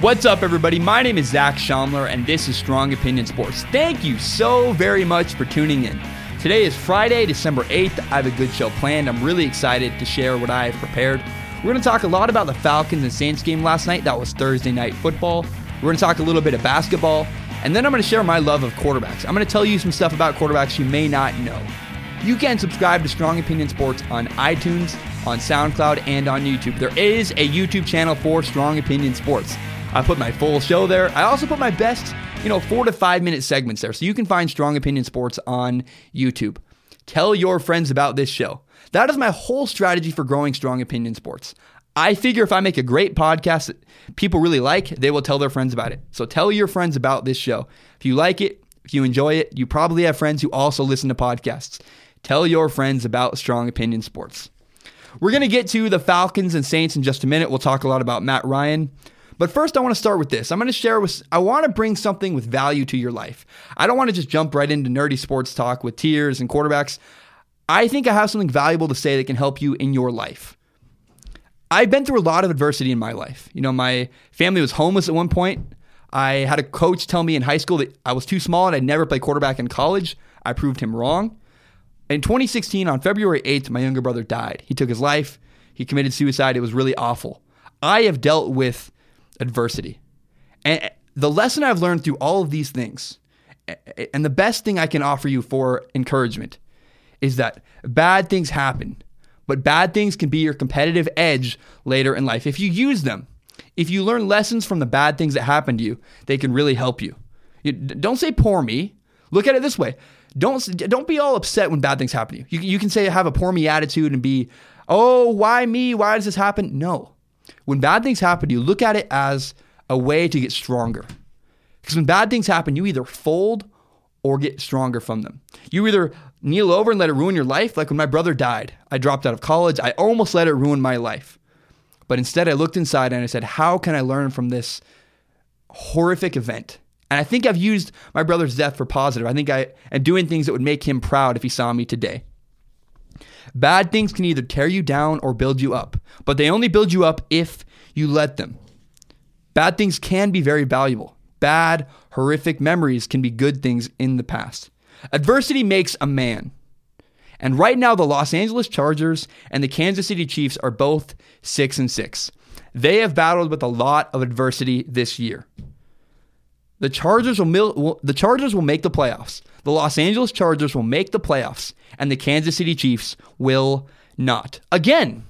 What's up, everybody? My name is Zach Schaumler, and this is Strong Opinion Sports. Thank you so very much for tuning in. Today is Friday, December 8th. I have a good show planned. I'm really excited to share what I have prepared. We're going to talk a lot about the Falcons and Saints game last night. That was Thursday night football. We're going to talk a little bit of basketball, and then I'm going to share my love of quarterbacks. I'm going to tell you some stuff about quarterbacks you may not know. You can subscribe to Strong Opinion Sports on iTunes, on SoundCloud, and on YouTube. There is a YouTube channel for Strong Opinion Sports. I put my full show there. I also put my best, you know, four to five minute segments there. So you can find Strong Opinion Sports on YouTube. Tell your friends about this show. That is my whole strategy for growing Strong Opinion Sports. I figure if I make a great podcast that people really like, they will tell their friends about it. So tell your friends about this show. If you like it, if you enjoy it, you probably have friends who also listen to podcasts. Tell your friends about Strong Opinion Sports. We're going to get to the Falcons and Saints in just a minute. We'll talk a lot about Matt Ryan. But first, I want to start with this. I'm going to share with, I want to bring something with value to your life. I don't want to just jump right into nerdy sports talk with tiers and quarterbacks. I think I have something valuable to say that can help you in your life. I've been through a lot of adversity in my life. You know, my family was homeless at one point. I had a coach tell me in high school that I was too small and I'd never play quarterback in college. I proved him wrong. In 2016, on February 8th, my younger brother died. He took his life. He committed suicide. It was really awful. I have dealt with adversity. And eh, the lesson I've learned through all of these things, eh, eh, and the best thing I can offer you for encouragement, is that bad things happen, but bad things can be your competitive edge later in life. If you use them, if you learn lessons from the bad things that happen to you, they can really help you. you don't say poor me. Look at it this way. Don't don't be all upset when bad things happen to you. You, you can say have a poor me attitude and be, oh, why me? Why does this happen? No. When bad things happen you, look at it as a way to get stronger. Because when bad things happen, you either fold or get stronger from them. You either kneel over and let it ruin your life, like when my brother died. I dropped out of college. I almost let it ruin my life. But instead, I looked inside and I said, How can I learn from this horrific event? And I think I've used my brother's death for positive. I think I am doing things that would make him proud if he saw me today. Bad things can either tear you down or build you up, but they only build you up if you let them. Bad things can be very valuable. Bad, horrific memories can be good things in the past. Adversity makes a man. And right now, the Los Angeles Chargers and the Kansas City Chiefs are both 6 and 6. They have battled with a lot of adversity this year. The Chargers will, will, the Chargers will make the playoffs. The Los Angeles Chargers will make the playoffs and the Kansas City Chiefs will not. Again,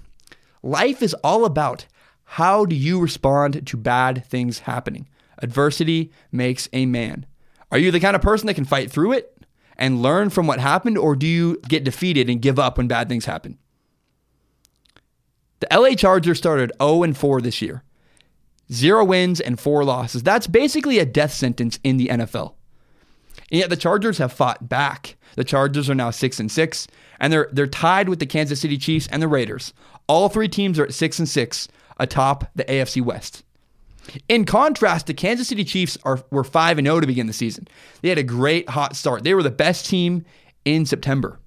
life is all about how do you respond to bad things happening? Adversity makes a man. Are you the kind of person that can fight through it and learn from what happened, or do you get defeated and give up when bad things happen? The LA Chargers started 0 4 this year. Zero wins and four losses. That's basically a death sentence in the NFL. And yet the Chargers have fought back. The Chargers are now six and six, and they're they're tied with the Kansas City Chiefs and the Raiders. All three teams are at six and six atop the AFC West. In contrast, the Kansas City Chiefs are were five and zero oh to begin the season. They had a great hot start. They were the best team in September,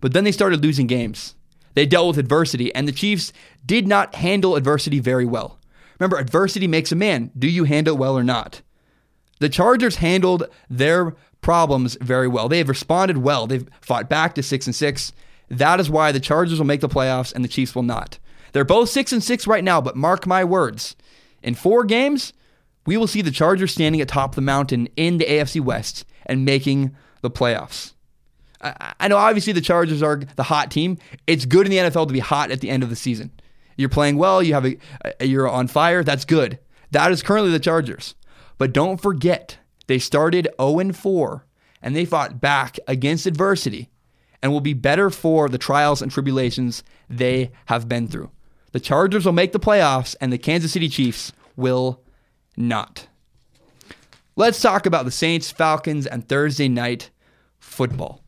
but then they started losing games. They dealt with adversity, and the Chiefs did not handle adversity very well. Remember, adversity makes a man. Do you handle well or not? The Chargers handled their problems very well. They have responded well. They've fought back to 6 and 6. That is why the Chargers will make the playoffs and the Chiefs will not. They're both 6 and 6 right now, but mark my words. In 4 games, we will see the Chargers standing atop the mountain in the AFC West and making the playoffs. I know obviously the Chargers are the hot team. It's good in the NFL to be hot at the end of the season. You're playing well, you have a, you're on fire, that's good. That is currently the Chargers. But don't forget, they started 0 4 and they fought back against adversity and will be better for the trials and tribulations they have been through. The Chargers will make the playoffs and the Kansas City Chiefs will not. Let's talk about the Saints, Falcons, and Thursday night football.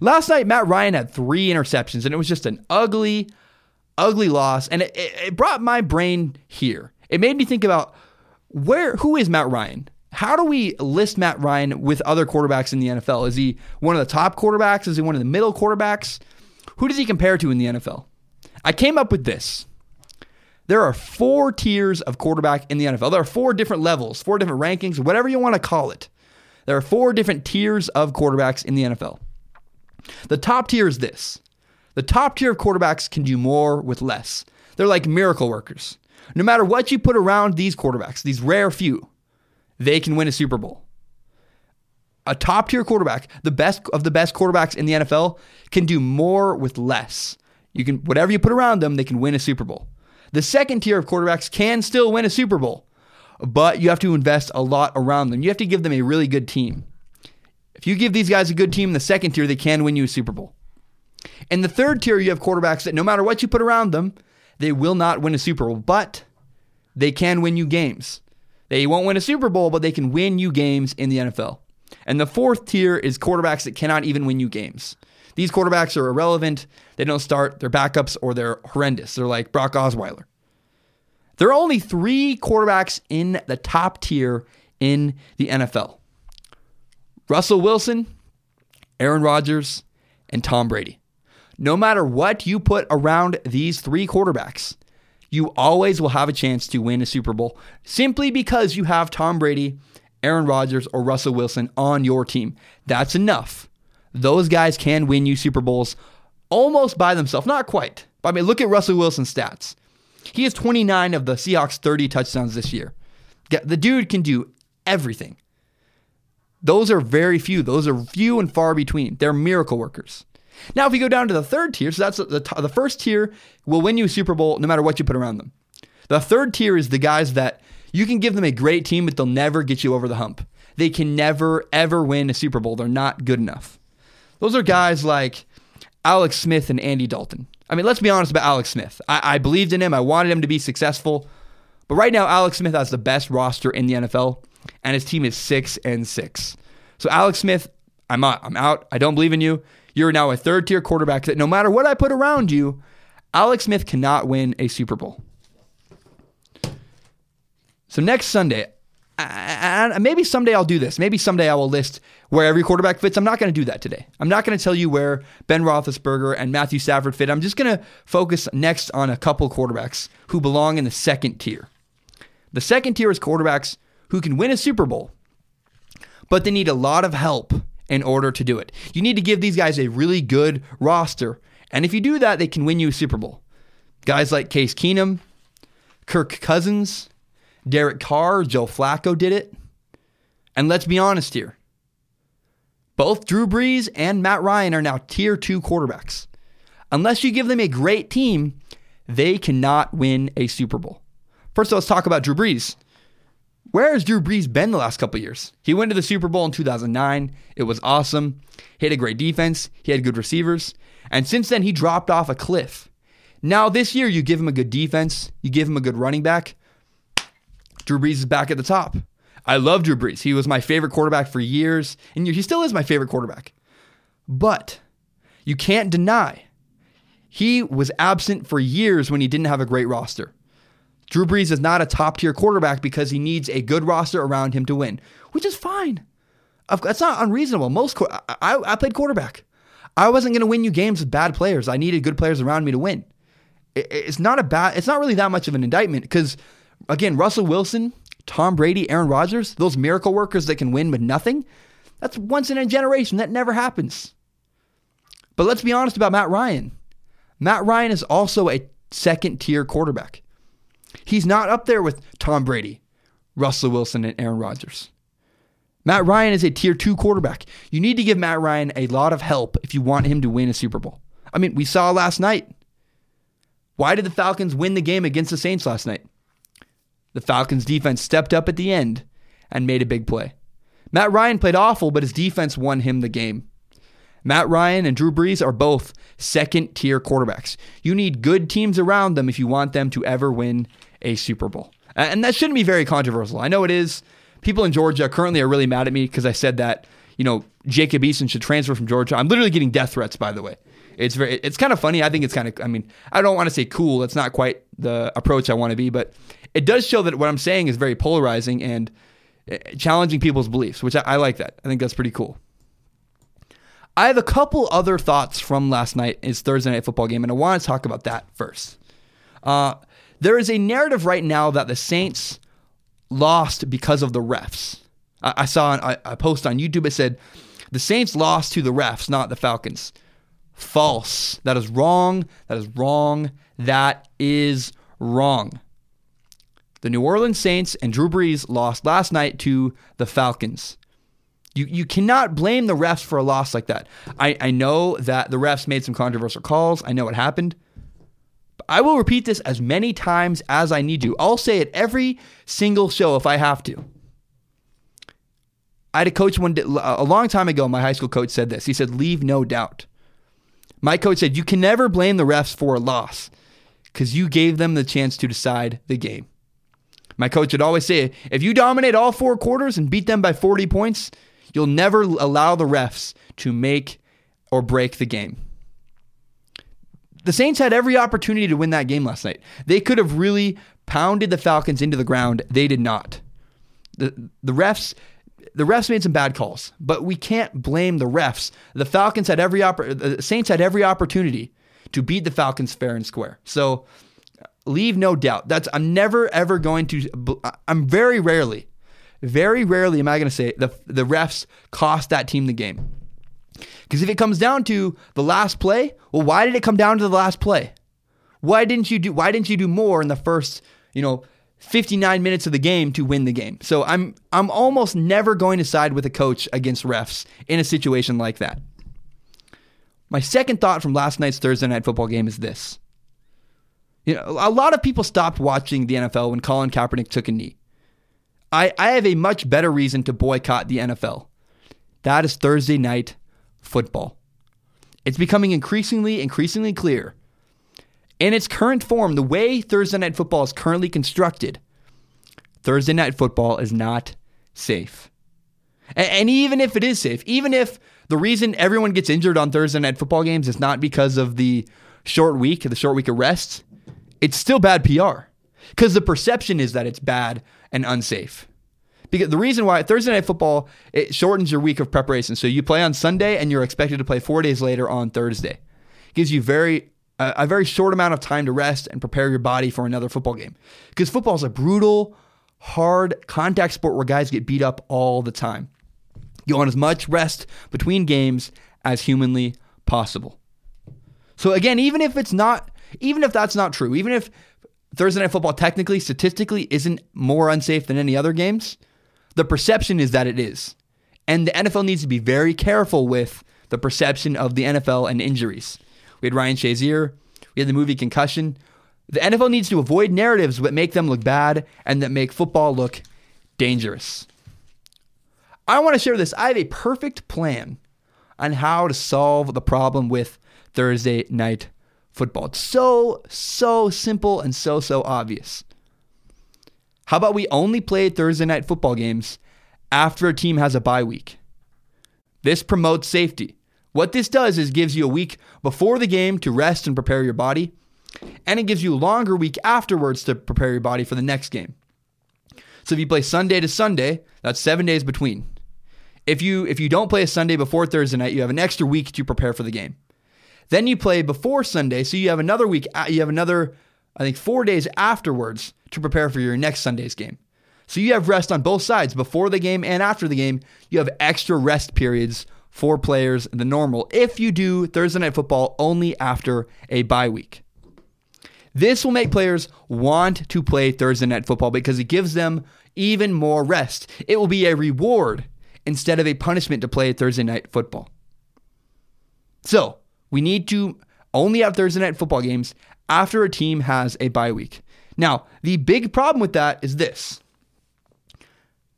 Last night, Matt Ryan had three interceptions, and it was just an ugly, ugly loss. And it, it brought my brain here. It made me think about where who is Matt Ryan? How do we list Matt Ryan with other quarterbacks in the NFL? Is he one of the top quarterbacks? Is he one of the middle quarterbacks? Who does he compare to in the NFL? I came up with this. There are four tiers of quarterback in the NFL. There are four different levels, four different rankings, whatever you want to call it. There are four different tiers of quarterbacks in the NFL. The top tier is this the top tier of quarterbacks can do more with less. They're like miracle workers. No matter what you put around these quarterbacks, these rare few, they can win a Super Bowl. A top tier quarterback, the best of the best quarterbacks in the NFL, can do more with less. You can whatever you put around them, they can win a Super Bowl. The second tier of quarterbacks can still win a Super Bowl, but you have to invest a lot around them. You have to give them a really good team. If you give these guys a good team in the second tier, they can win you a Super Bowl. In the third tier, you have quarterbacks that no matter what you put around them, they will not win a Super Bowl, but they can win you games. They won't win a Super Bowl, but they can win you games in the NFL. And the fourth tier is quarterbacks that cannot even win you games. These quarterbacks are irrelevant. They don't start, they're backups, or they're horrendous. They're like Brock Osweiler. There are only three quarterbacks in the top tier in the NFL Russell Wilson, Aaron Rodgers, and Tom Brady. No matter what you put around these three quarterbacks, you always will have a chance to win a Super Bowl simply because you have Tom Brady, Aaron Rodgers, or Russell Wilson on your team. That's enough. Those guys can win you Super Bowls almost by themselves. Not quite. I mean, look at Russell Wilson's stats. He has 29 of the Seahawks' 30 touchdowns this year. The dude can do everything. Those are very few. Those are few and far between. They're miracle workers. Now, if you go down to the third tier, so that's the, the first tier will win you a Super Bowl no matter what you put around them. The third tier is the guys that you can give them a great team, but they'll never get you over the hump. They can never, ever win a Super Bowl. They're not good enough. Those are guys like Alex Smith and Andy Dalton. I mean, let's be honest about Alex Smith. I, I believed in him, I wanted him to be successful. But right now, Alex Smith has the best roster in the NFL, and his team is six and six. So, Alex Smith, I'm out. I'm out. I don't believe in you. You're now a third tier quarterback that no matter what I put around you, Alex Smith cannot win a Super Bowl. So next Sunday, I, I, maybe someday I'll do this. Maybe someday I will list where every quarterback fits. I'm not going to do that today. I'm not going to tell you where Ben Roethlisberger and Matthew Stafford fit. I'm just going to focus next on a couple quarterbacks who belong in the second tier. The second tier is quarterbacks who can win a Super Bowl, but they need a lot of help in order to do it. You need to give these guys a really good roster. And if you do that, they can win you a Super Bowl. Guys like Case Keenum, Kirk Cousins, Derek Carr, Joe Flacco did it. And let's be honest here. Both Drew Brees and Matt Ryan are now tier two quarterbacks. Unless you give them a great team, they cannot win a Super Bowl. First, let's talk about Drew Brees. Where has Drew Brees been the last couple years? He went to the Super Bowl in 2009. It was awesome. He had a great defense. He had good receivers. And since then, he dropped off a cliff. Now, this year, you give him a good defense, you give him a good running back. Drew Brees is back at the top. I love Drew Brees. He was my favorite quarterback for years, and he still is my favorite quarterback. But you can't deny he was absent for years when he didn't have a great roster. Drew Brees is not a top tier quarterback because he needs a good roster around him to win, which is fine. That's not unreasonable. Most I, I played quarterback. I wasn't going to win you games with bad players. I needed good players around me to win. It's not a bad. It's not really that much of an indictment because, again, Russell Wilson, Tom Brady, Aaron Rodgers, those miracle workers that can win with nothing. That's once in a generation. That never happens. But let's be honest about Matt Ryan. Matt Ryan is also a second tier quarterback. He's not up there with Tom Brady, Russell Wilson, and Aaron Rodgers. Matt Ryan is a tier two quarterback. You need to give Matt Ryan a lot of help if you want him to win a Super Bowl. I mean, we saw last night. Why did the Falcons win the game against the Saints last night? The Falcons defense stepped up at the end and made a big play. Matt Ryan played awful, but his defense won him the game. Matt Ryan and Drew Brees are both second tier quarterbacks. You need good teams around them if you want them to ever win a Super Bowl. And that shouldn't be very controversial. I know it is. People in Georgia currently are really mad at me because I said that, you know, Jacob Eason should transfer from Georgia. I'm literally getting death threats, by the way. It's very, it's kind of funny. I think it's kind of, I mean, I don't want to say cool. That's not quite the approach I want to be, but it does show that what I'm saying is very polarizing and eh, challenging people's beliefs, which I, I like that. I think that's pretty cool. I have a couple other thoughts from last night, It's Thursday night football game, and I want to talk about that first. Uh, There is a narrative right now that the Saints lost because of the refs. I, I saw an, post on YouTube. It said the Saints lost to the refs, not the Falcons. False. That is wrong. That is wrong. That is wrong. The New Orleans Saints and Drew Brees lost last night to the Falcons. You, you cannot blame the refs for a loss like that. I, I know that the refs made some controversial calls. I know what happened. I will repeat this as many times as I need to. I'll say it every single show if I have to. I had a coach one day, a long time ago. My high school coach said this. He said, "Leave no doubt." My coach said, "You can never blame the refs for a loss because you gave them the chance to decide the game." My coach would always say, "If you dominate all four quarters and beat them by 40 points, You'll never allow the refs to make or break the game. The Saints had every opportunity to win that game last night. They could have really pounded the Falcons into the ground. They did not. The the refs the refs made some bad calls, but we can't blame the refs. The Falcons had every oppor- the Saints had every opportunity to beat the Falcons fair and square. So leave no doubt. That's I'm never ever going to I'm very rarely very rarely am I going to say the the refs cost that team the game. Because if it comes down to the last play, well, why did it come down to the last play? Why didn't you do why didn't you do more in the first, you know, 59 minutes of the game to win the game? So I'm I'm almost never going to side with a coach against refs in a situation like that. My second thought from last night's Thursday night football game is this. You know, a lot of people stopped watching the NFL when Colin Kaepernick took a knee. I, I have a much better reason to boycott the NFL. That is Thursday night football. It's becoming increasingly, increasingly clear. In its current form, the way Thursday night football is currently constructed, Thursday night football is not safe. And, and even if it is safe, even if the reason everyone gets injured on Thursday night football games is not because of the short week, the short week of rest, it's still bad PR. Because the perception is that it's bad and unsafe. Because the reason why Thursday night football it shortens your week of preparation. So you play on Sunday and you're expected to play four days later on Thursday. It gives you very a, a very short amount of time to rest and prepare your body for another football game. Because football is a brutal, hard contact sport where guys get beat up all the time. You want as much rest between games as humanly possible. So again, even if it's not, even if that's not true, even if Thursday night football technically, statistically, isn't more unsafe than any other games. The perception is that it is. And the NFL needs to be very careful with the perception of the NFL and injuries. We had Ryan Shazier, we had the movie Concussion. The NFL needs to avoid narratives that make them look bad and that make football look dangerous. I want to share this. I have a perfect plan on how to solve the problem with Thursday night football. It's so, so simple and so, so obvious. How about we only play Thursday night football games after a team has a bye week? This promotes safety. What this does is gives you a week before the game to rest and prepare your body, and it gives you a longer week afterwards to prepare your body for the next game. So if you play Sunday to Sunday, that's 7 days between. If you if you don't play a Sunday before Thursday night, you have an extra week to prepare for the game. Then you play before Sunday, so you have another week, uh, you have another, I think, four days afterwards to prepare for your next Sunday's game. So you have rest on both sides, before the game and after the game. You have extra rest periods for players than normal if you do Thursday night football only after a bye week. This will make players want to play Thursday night football because it gives them even more rest. It will be a reward instead of a punishment to play Thursday night football. So, we need to only have Thursday night football games after a team has a bye week. Now, the big problem with that is this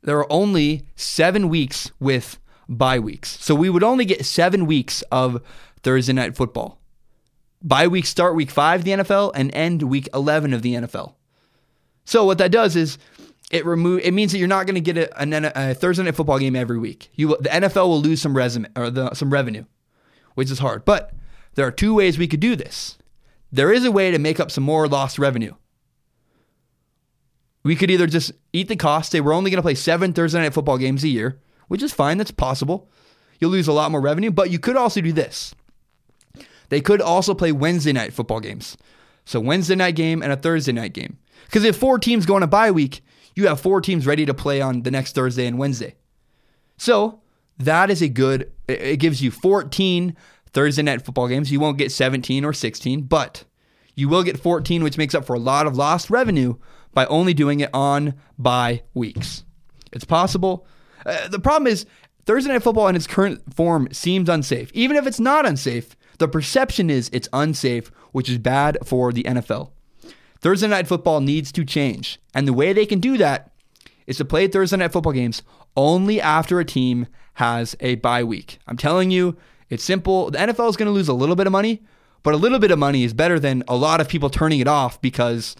there are only seven weeks with bye weeks. So we would only get seven weeks of Thursday night football. Bye weeks start week five of the NFL and end week 11 of the NFL. So what that does is it remove it means that you're not going to get a, a, Thursday night football game every week. You the NFL will lose some resume or the, some revenue, which is hard. But there are two ways we could do this. There is a way to make up some more lost revenue. We could either just eat the cost, say we're only going to play seven Thursday night football games a year, which is fine, that's possible. You'll lose a lot more revenue, but you could also do this. They could also play Wednesday night football games. So Wednesday night game and a Thursday night game. Because if four teams go on a bye week, you have four teams ready to play on the next Thursday and Wednesday. So that is a good, it gives you 14 Thursday night football games. You won't get 17 or 16, but you will get 14, which makes up for a lot of lost revenue by only doing it on bye weeks. It's possible. Uh, the problem is Thursday night football in its current form seems unsafe. Even if it's not unsafe, the perception is it's unsafe, which is bad for the NFL. Thursday night football needs to change. And the way they can do that is to play Thursday night football games only after a team has a bye week. I'm telling you, it's simple. The NFL is going to lose a little bit of money, but a little bit of money is better than a lot of people turning it off because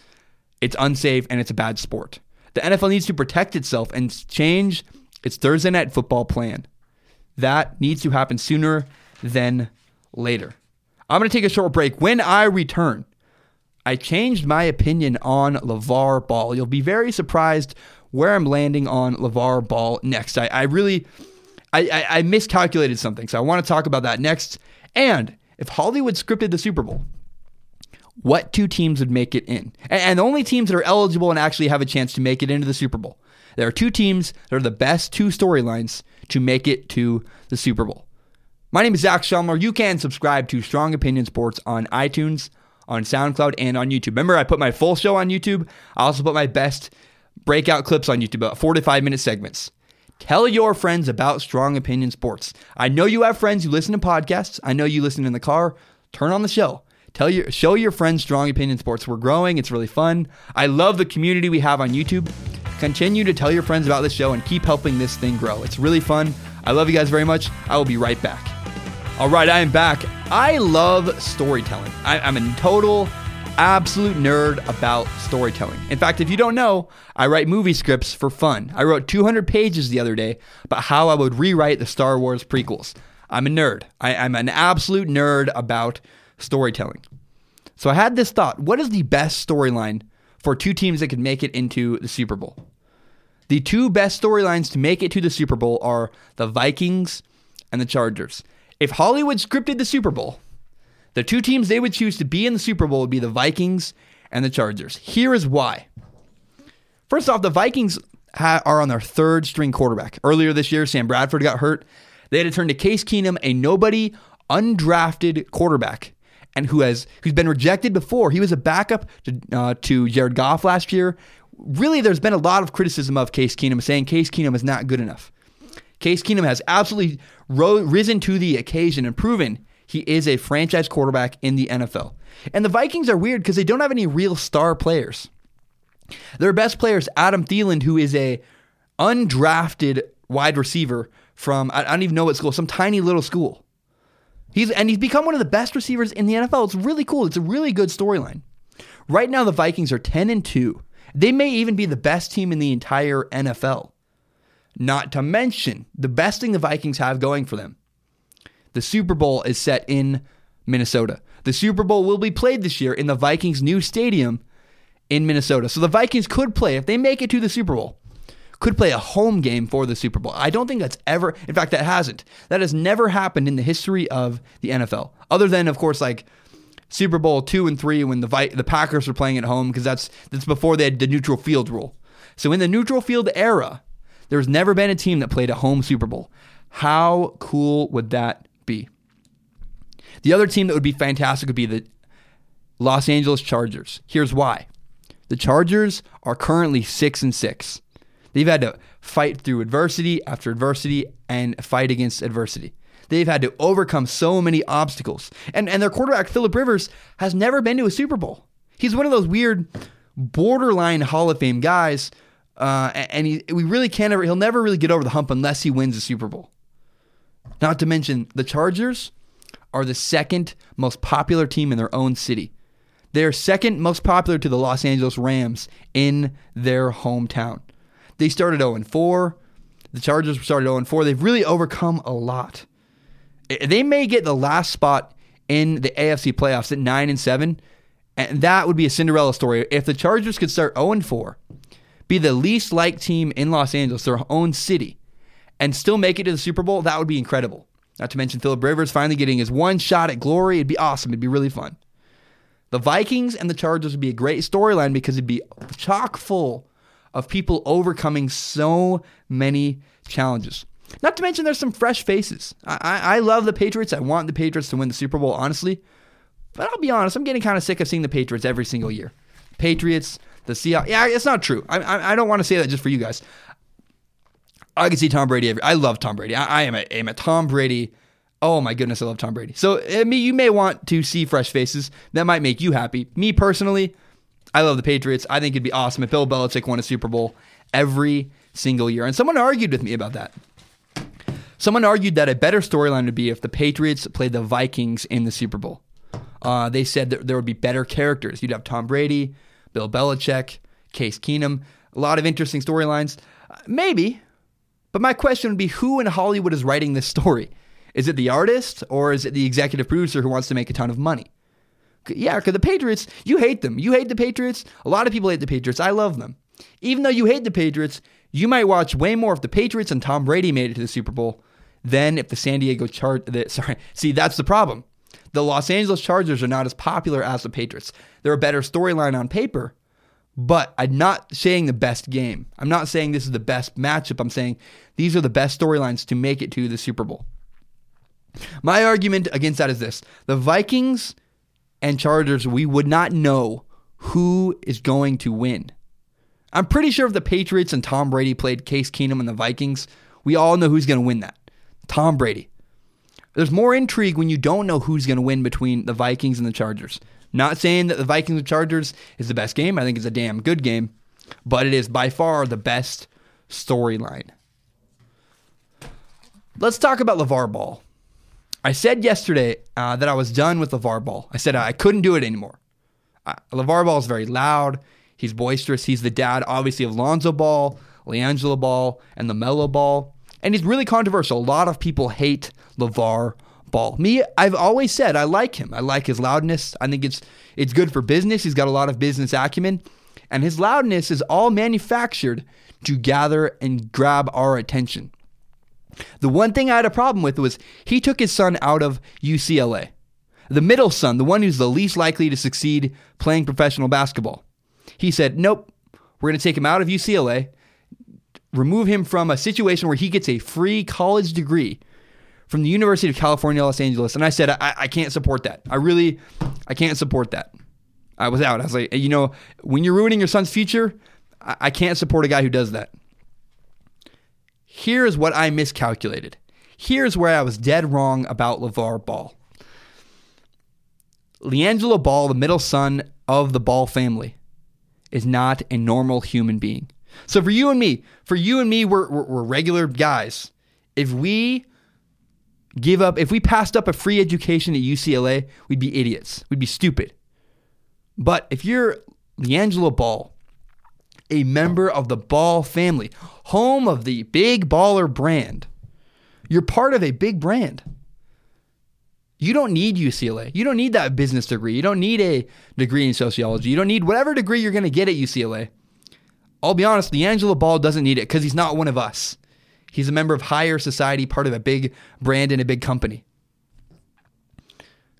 it's unsafe and it's a bad sport. The NFL needs to protect itself and change its Thursday night football plan. That needs to happen sooner than later. I'm going to take a short break. When I return, I changed my opinion on LaVar Ball. You'll be very surprised where I'm landing on LaVar Ball next. I, I really, I, I, I miscalculated something, so I want to talk about that next. And if Hollywood scripted the Super Bowl, what two teams would make it in? And, and the only teams that are eligible and actually have a chance to make it into the Super Bowl. There are two teams that are the best two storylines to make it to the Super Bowl. My name is Zach Schomler. You can subscribe to Strong Opinion Sports on iTunes, on SoundCloud, and on YouTube. Remember, I put my full show on YouTube. I also put my best breakout clips on YouTube, about four to five minute segments. Tell your friends about Strong Opinion Sports. I know you have friends who listen to podcasts. I know you listen in the car. Turn on the show. Tell your show your friends Strong Opinion Sports. We're growing. It's really fun. I love the community we have on YouTube. Continue to tell your friends about this show and keep helping this thing grow. It's really fun. I love you guys very much. I will be right back. All right, I am back. I love storytelling. I, am a total, absolute nerd about storytelling. In fact, if you don't know, I write movie scripts for fun. I wrote 200 pages the other day about how I would rewrite the Star Wars prequels. I'm a nerd. I, I'm an absolute nerd about storytelling. So I had this thought what is the best storyline for two teams that could make it into the Super Bowl? The two best storylines to make it to the Super Bowl are the Vikings and the Chargers. If Hollywood scripted the Super Bowl, the two teams they would choose to be in the Super Bowl would be the Vikings and the Chargers. Here is why. First off, the Vikings ha- are on their third string quarterback. Earlier this year, Sam Bradford got hurt. They had to turn to Case Keenum, a nobody undrafted quarterback, and who has who's been rejected before. He was a backup to, uh, to Jared Goff last year. Really, there's been a lot of criticism of Case Keenum, saying Case Keenum is not good enough. Case Keenum has absolutely ro- risen to the occasion and proven he is a franchise quarterback in the NFL. And the Vikings are weird because they don't have any real star players. Their best player is Adam Thielen, who is a undrafted wide receiver from I don't even know what school, some tiny little school. He's and he's become one of the best receivers in the NFL. It's really cool. It's a really good storyline. Right now, the Vikings are 10 and 2. They may even be the best team in the entire NFL. Not to mention the best thing the Vikings have going for them. The Super Bowl is set in Minnesota. The Super Bowl will be played this year in the Vikings' new stadium in Minnesota. So the Vikings could play, if they make it to the Super Bowl, could play a home game for the Super Bowl. I don't think that's ever, in fact, that hasn't. That has never happened in the history of the NFL, other than, of course, like Super Bowl two and three when the Vi- the Packers were playing at home because that's that's before they had the neutral field rule. So in the neutral field era, there's never been a team that played a home Super Bowl. How cool would that? The other team that would be fantastic would be the Los Angeles Chargers. Here's why. The Chargers are currently 6 and 6. They've had to fight through adversity after adversity and fight against adversity. They've had to overcome so many obstacles. And and their quarterback Philip Rivers has never been to a Super Bowl. He's one of those weird borderline Hall of Fame guys uh, and he, we really can't ever, he'll never really get over the hump unless he wins a Super Bowl. Not to mention, the Chargers are the second most popular team in their own city. They are second most popular to the Los Angeles Rams in their hometown. They started 0 4. The Chargers started 0 4. They've really overcome a lot. Eh, they may get the last spot in the AFC playoffs at 9 and 7, and that would be a Cinderella story. If the Chargers could start 0 4 be the least liked team in Los Angeles, their own city, and still make it to the Super Bowl, that would be incredible. Not to mention Philip Rivers finally getting his one shot at glory. It'd be awesome. It'd be really fun. The Vikings and the Chargers would be a great storyline because it'd be chock full of people overcoming so many challenges. Not to mention, there's some fresh faces. I, I, I love the Patriots. I want the Patriots to win the Super Bowl, honestly. But I'll be honest, I'm getting kind of sick of seeing the Patriots every single year. Patriots, the Seahawks. Yeah, it's not true. I, I, I don't want to say that just for you guys. I can see Tom Brady. Every, I love Tom Brady. I, I am, a, am a Tom Brady. Oh my goodness, I love Tom Brady. So I mean, you may want to see fresh faces. That might make you happy. Me personally, I love the Patriots. I think it'd be awesome if Bill Belichick won a Super Bowl every single year. And someone argued with me about that. Someone argued that a better storyline would be if the Patriots played the Vikings in the Super Bowl. Uh, they said that there would be better characters. You'd have Tom Brady, Bill Belichick, Case Keenum. A lot of interesting storylines. Uh, maybe, but my question would be who in Hollywood is writing this story? Is it the artist or is it the executive producer who wants to make a ton of money? Yeah, because the Patriots, you hate them. You hate the Patriots. A lot of people hate the Patriots. I love them. Even though you hate the Patriots, you might watch way more if the Patriots and Tom Brady made it to the Super Bowl than if the San Diego Chargers. Sorry, see that's the problem. The Los Angeles Chargers are not as popular as the Patriots. They're a better storyline on paper, but I'm not saying the best game. I'm not saying this is the best matchup. I'm saying these are the best storylines to make it to the Super Bowl. My argument against that is this the Vikings and Chargers, we would not know who is going to win. I'm pretty sure if the Patriots and Tom Brady played Case Keenum and the Vikings, we all know who's going to win that Tom Brady. There's more intrigue when you don't know who's going to win between the Vikings and the Chargers. Not saying that the Vikings and Chargers is the best game. I think it's a damn good game, but it is by far the best storyline. Let's talk about LaVar Ball. I said yesterday uh, that I was done with LaVar Ball. I said I couldn't do it anymore. Uh, LaVar Ball is very loud. He's boisterous. He's the dad, obviously, of Lonzo Ball, LiAngelo Ball, and LaMelo Ball. And he's really controversial. A lot of people hate LaVar Me, I've always said I like him. I like his loudness. I think it's it's good for business. He's got a lot of business acumen. And his loudness is all manufactured to gather and grab our attention. The one thing I had a problem with was he took his son out of UCLA. The middle son, the one who's the least likely to succeed playing professional basketball. He said, Nope, we're going to take him out of UCLA, remove him from a situation where he gets a free college degree from the University of California, Los Angeles. And I said, I, I can't support that. I really, I can't support that. I was out. I was like, you know, when you're ruining your son's future, I, I can't support a guy who does that. Here's what I miscalculated. Here's where I was dead wrong about LaVar Ball. LiAngelo Ball, the middle son of the Ball family, is not a normal human being. So for you and me, for you and me, we're, we're, we're regular guys. If we give up, if we passed up a free education at UCLA, we'd be idiots. We'd be stupid. But if you're LiAngelo Ball, a member of the Ball family, home of the big baller brand, you're part of a big brand. You don't need UCLA. You don't need that business degree. You don't need a degree in sociology. You don't need whatever degree you're going to get at UCLA. I'll be honest, LiAngelo Ball doesn't need it because he's not one of us. He's a member of higher society, part of a big brand and a big company.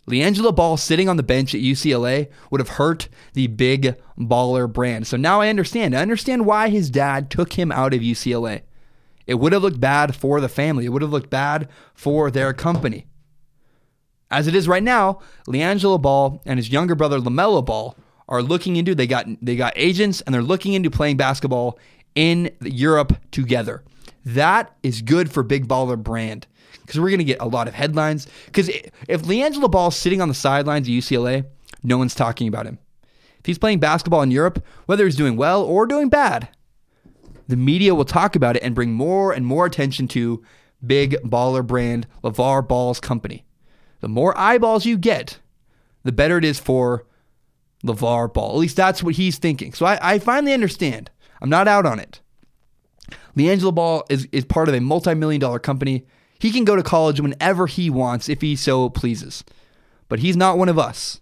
LiAngelo Ball sitting on the bench at UCLA would have hurt the big baller brand. So now I understand. I understand why his dad took him out of UCLA. It would have looked bad for the family, it would have looked bad for their company. As it is right now, LiAngelo Ball and his younger brother LaMelo Ball are looking into they got they got agents and they're looking into playing basketball in Europe together. That is good for Big Baller brand because we're going to get a lot of headlines. Because if LiAngelo Ball's sitting on the sidelines of UCLA, no one's talking about him. If he's playing basketball in Europe, whether he's doing well or doing bad, the media will talk about it and bring more and more attention to Big Baller brand LaVar Ball's company. The more eyeballs you get, the better it is for LaVar Ball. At least that's what he's thinking. So I, I finally understand. I'm not out on it. LiAngelo Ball is, is part of a multi million dollar company. He can go to college whenever he wants if he so pleases. But he's not one of us.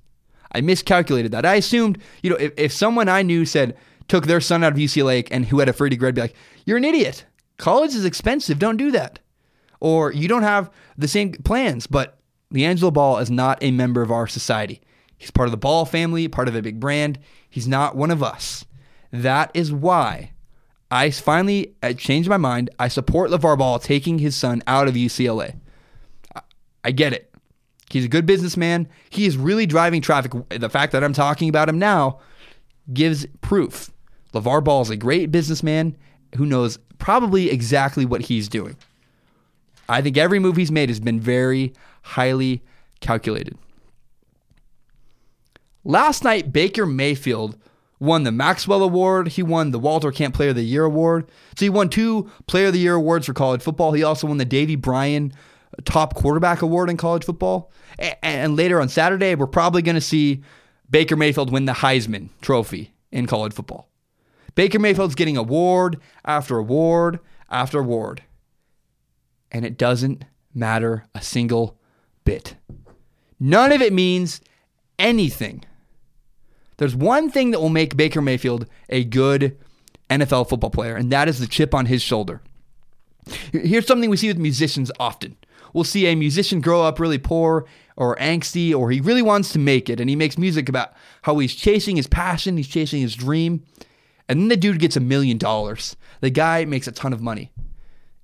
I miscalculated that. I assumed, you know, if, if someone I knew said, took their son out of UCLA and who had a free degree, I'd be like, you're an idiot. College is expensive. Don't do that. Or you don't have the same plans. But LiAngelo Ball is not a member of our society. He's part of the Ball family, part of a big brand. He's not one of us. That is why I finally changed my mind. I support LaVar Ball taking his son out of UCLA. I get it. He's a good businessman. He is really driving traffic. The fact that I'm talking about him now gives proof. LaVar Ball is a great businessman who knows probably exactly what he's doing. I think every move he's made has been very highly calculated. Last night, Baker Mayfield won the Maxwell Award. He won the Walter Camp Player of the Year Award. So he won two Player of the Year awards for college football. He also won the Davey O'Brien Top Quarterback Award in college football. And later on Saturday, we're probably going to see Baker Mayfield win the Heisman Trophy in college football. Baker Mayfield's getting award after award after award. And it doesn't matter a single bit. None of it means anything. There's one thing that will make Baker Mayfield a good NFL football player, and that is the chip on his shoulder. Here's something we see with musicians often. We'll see a musician grow up really poor or angsty, or he really wants to make it, and he makes music about how he's chasing his passion, he's chasing his dream. And then the dude gets a million dollars. The guy makes a ton of money.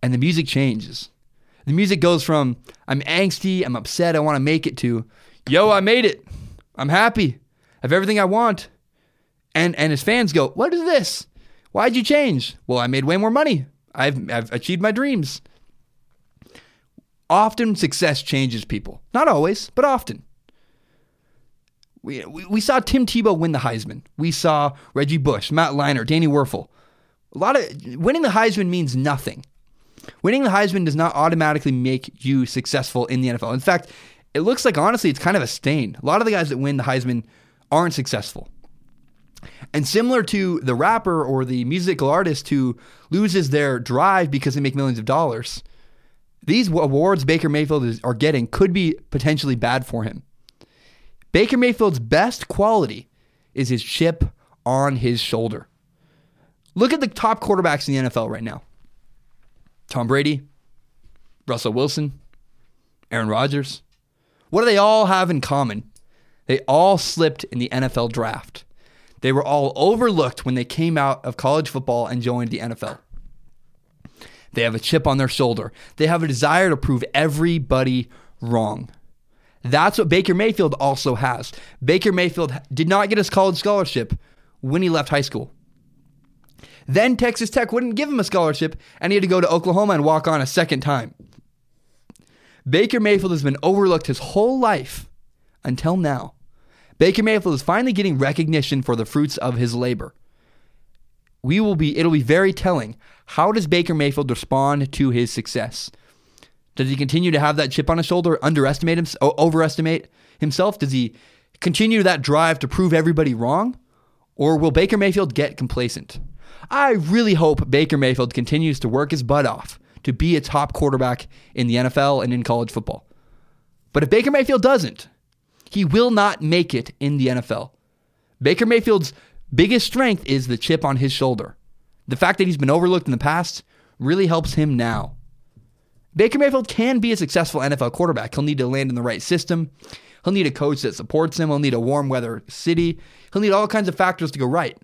And the music changes. The music goes from I'm angsty, I'm upset, I want to make it to yo, I made it. I'm happy. Have everything I want. And and his fans go, "What is this? Why'd you change?" "Well, I made way more money. I've I've achieved my dreams." Often success changes people. Not always, but often. We, we, we saw Tim Tebow win the Heisman. We saw Reggie Bush, Matt Leinart, Danny Wuerffel. A lot of winning the Heisman means nothing. Winning the Heisman does not automatically make you successful in the NFL. In fact, it looks like honestly it's kind of a stain. A lot of the guys that win the Heisman aren't successful. And similar to the rapper or the musical artist who loses their drive because they make millions of dollars, these awards Baker Mayfield is, are getting could be potentially bad for him. Baker Mayfield's best quality is his chip on his shoulder. Look at the top quarterbacks in the NFL right now Tom Brady, Russell Wilson, Aaron Rodgers. What do they all have in common? They all slipped in the NFL draft. They were all overlooked when they came out of college football and joined the NFL. They have a chip on their shoulder. They have a desire to prove everybody wrong. That's what Baker Mayfield also has. Baker Mayfield did not get his college scholarship when he left high school. Then Texas Tech wouldn't give him a scholarship, and he had to go to Oklahoma and walk on a second time. Baker Mayfield has been overlooked his whole life until now. Baker Mayfield is finally getting recognition for the fruits of his labor. We will be it'll be very telling. How does Baker Mayfield respond to his success? Does he continue to have that chip on his shoulder, underestimate him, overestimate himself? Does he continue that drive to prove everybody wrong? Or will Baker Mayfield get complacent? I really hope Baker Mayfield continues to work his butt off to be a top quarterback in the NFL and in college football. But if Baker Mayfield doesn't, he will not make it in the NFL. Baker Mayfield's biggest strength is the chip on his shoulder. The fact that he's been overlooked in the past really helps him now. Baker Mayfield can be a successful NFL quarterback. He'll need to land in the right system. He'll need a coach that supports him. He'll need a warm weather city. He'll need all kinds of factors to go right.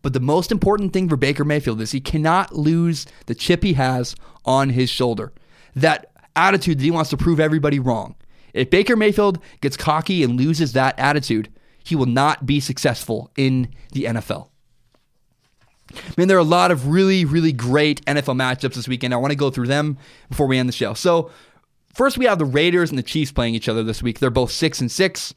But the most important thing for Baker Mayfield is he cannot lose the chip he has on his shoulder. That attitude that he wants to prove everybody wrong. If Baker Mayfield gets cocky and loses that attitude, he will not be successful in the NFL. I mean, there are a lot of really, really great NFL matchups this weekend. I want to go through them before we end the show. So, first we have the Raiders and the Chiefs playing each other this week. They're both six and six.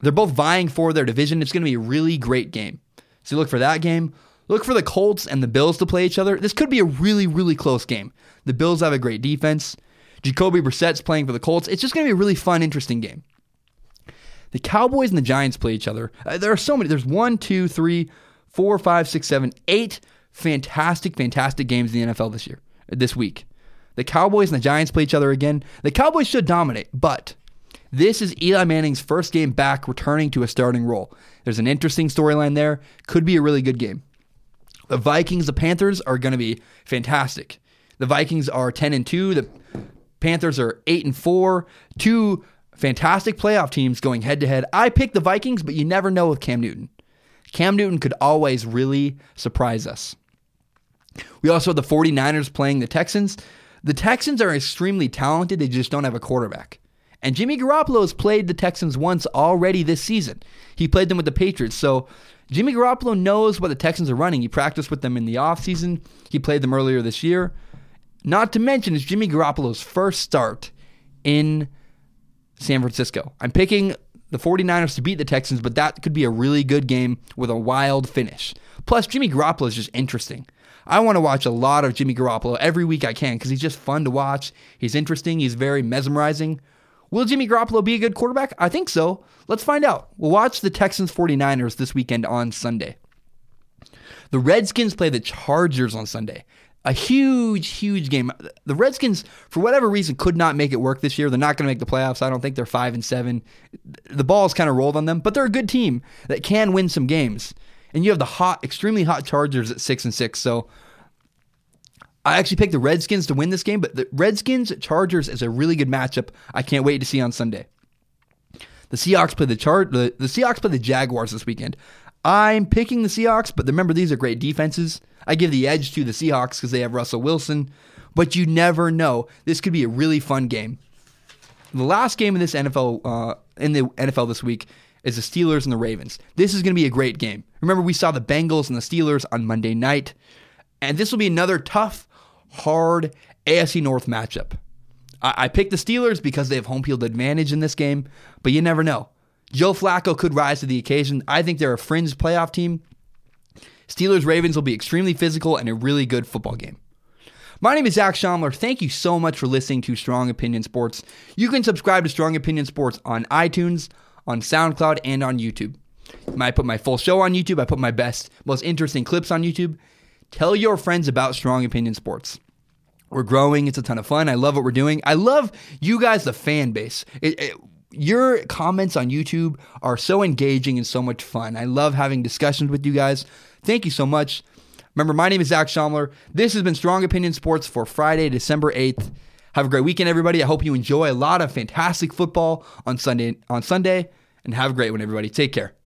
They're both vying for their division. It's going to be a really great game. So look for that game. Look for the Colts and the Bills to play each other. This could be a really, really close game. The Bills have a great defense. Jacoby Brissett's playing for the Colts. It's just going to be a really fun, interesting game. The Cowboys and the Giants play each other. Uh, there are so many. There's one, two, three, four, five, six, seven, eight fantastic, fantastic games in the NFL this year, this week. The Cowboys and the Giants play each other again. The Cowboys should dominate, but this is Eli Manning's first game back returning to a starting role. There's an interesting storyline there. Could be a really good game. The Vikings, the Panthers are going to be fantastic. The Vikings are 10 and 2. The Panthers are 8 and 4. Two fantastic playoff teams going head to head. I picked the Vikings, but you never know with Cam Newton. Cam Newton could always really surprise us. We also have the 49ers playing the Texans. The Texans are extremely talented, they just don't have a quarterback. And Jimmy Garoppolo has played the Texans once already this season. He played them with the Patriots. So Jimmy Garoppolo knows what the Texans are running. He practiced with them in the offseason, he played them earlier this year. Not to mention, it's Jimmy Garoppolo's first start in San Francisco. I'm picking the 49ers to beat the Texans, but that could be a really good game with a wild finish. Plus, Jimmy Garoppolo is just interesting. I want to watch a lot of Jimmy Garoppolo every week I can because he's just fun to watch. He's interesting. He's very mesmerizing. Will Jimmy Garoppolo be a good quarterback? I think so. Let's find out. We'll watch the Texans 49ers this weekend on Sunday. The Redskins play the Chargers on Sunday. A huge, huge game. The Redskins, for whatever reason, could not make it work this year. They're not going to make the playoffs. I don't think they're five and seven. The ball's kind of rolled on them, but they're a good team that can win some games and you have the hot, extremely hot Chargers at six and six. So I actually picked the Redskins to win this game, but the Redskins Chargers is a really good matchup. I can't wait to see on Sunday. The Seahawks play the Char- the, the Seahawks play the Jaguars this weekend. I'm picking the Seahawks, but remember these are great defenses. I give the edge to the Seahawks because they have Russell Wilson, but you never know. This could be a really fun game. The last game in this NFL uh, in the NFL this week is the Steelers and the Ravens. This is going to be a great game. Remember, we saw the Bengals and the Steelers on Monday night, and this will be another tough, hard AFC North matchup. I, I picked the Steelers because they have home field advantage in this game, but you never know. Joe Flacco could rise to the occasion. I think they're a fringe playoff team. Steelers Ravens will be extremely physical and a really good football game. My name is Zach Schaumler. Thank you so much for listening to Strong Opinion Sports. You can subscribe to Strong Opinion Sports on iTunes, on SoundCloud, and on YouTube. I put my full show on YouTube. I put my best, most interesting clips on YouTube. Tell your friends about Strong Opinion Sports. We're growing. It's a ton of fun. I love what we're doing. I love you guys, the fan base. It, it, your comments on YouTube are so engaging and so much fun. I love having discussions with you guys. Thank you so much. Remember, my name is Zach Schaumler. This has been Strong Opinion Sports for Friday, December 8th. Have a great weekend, everybody. I hope you enjoy a lot of fantastic football on Sunday on Sunday. And have a great one, everybody. Take care.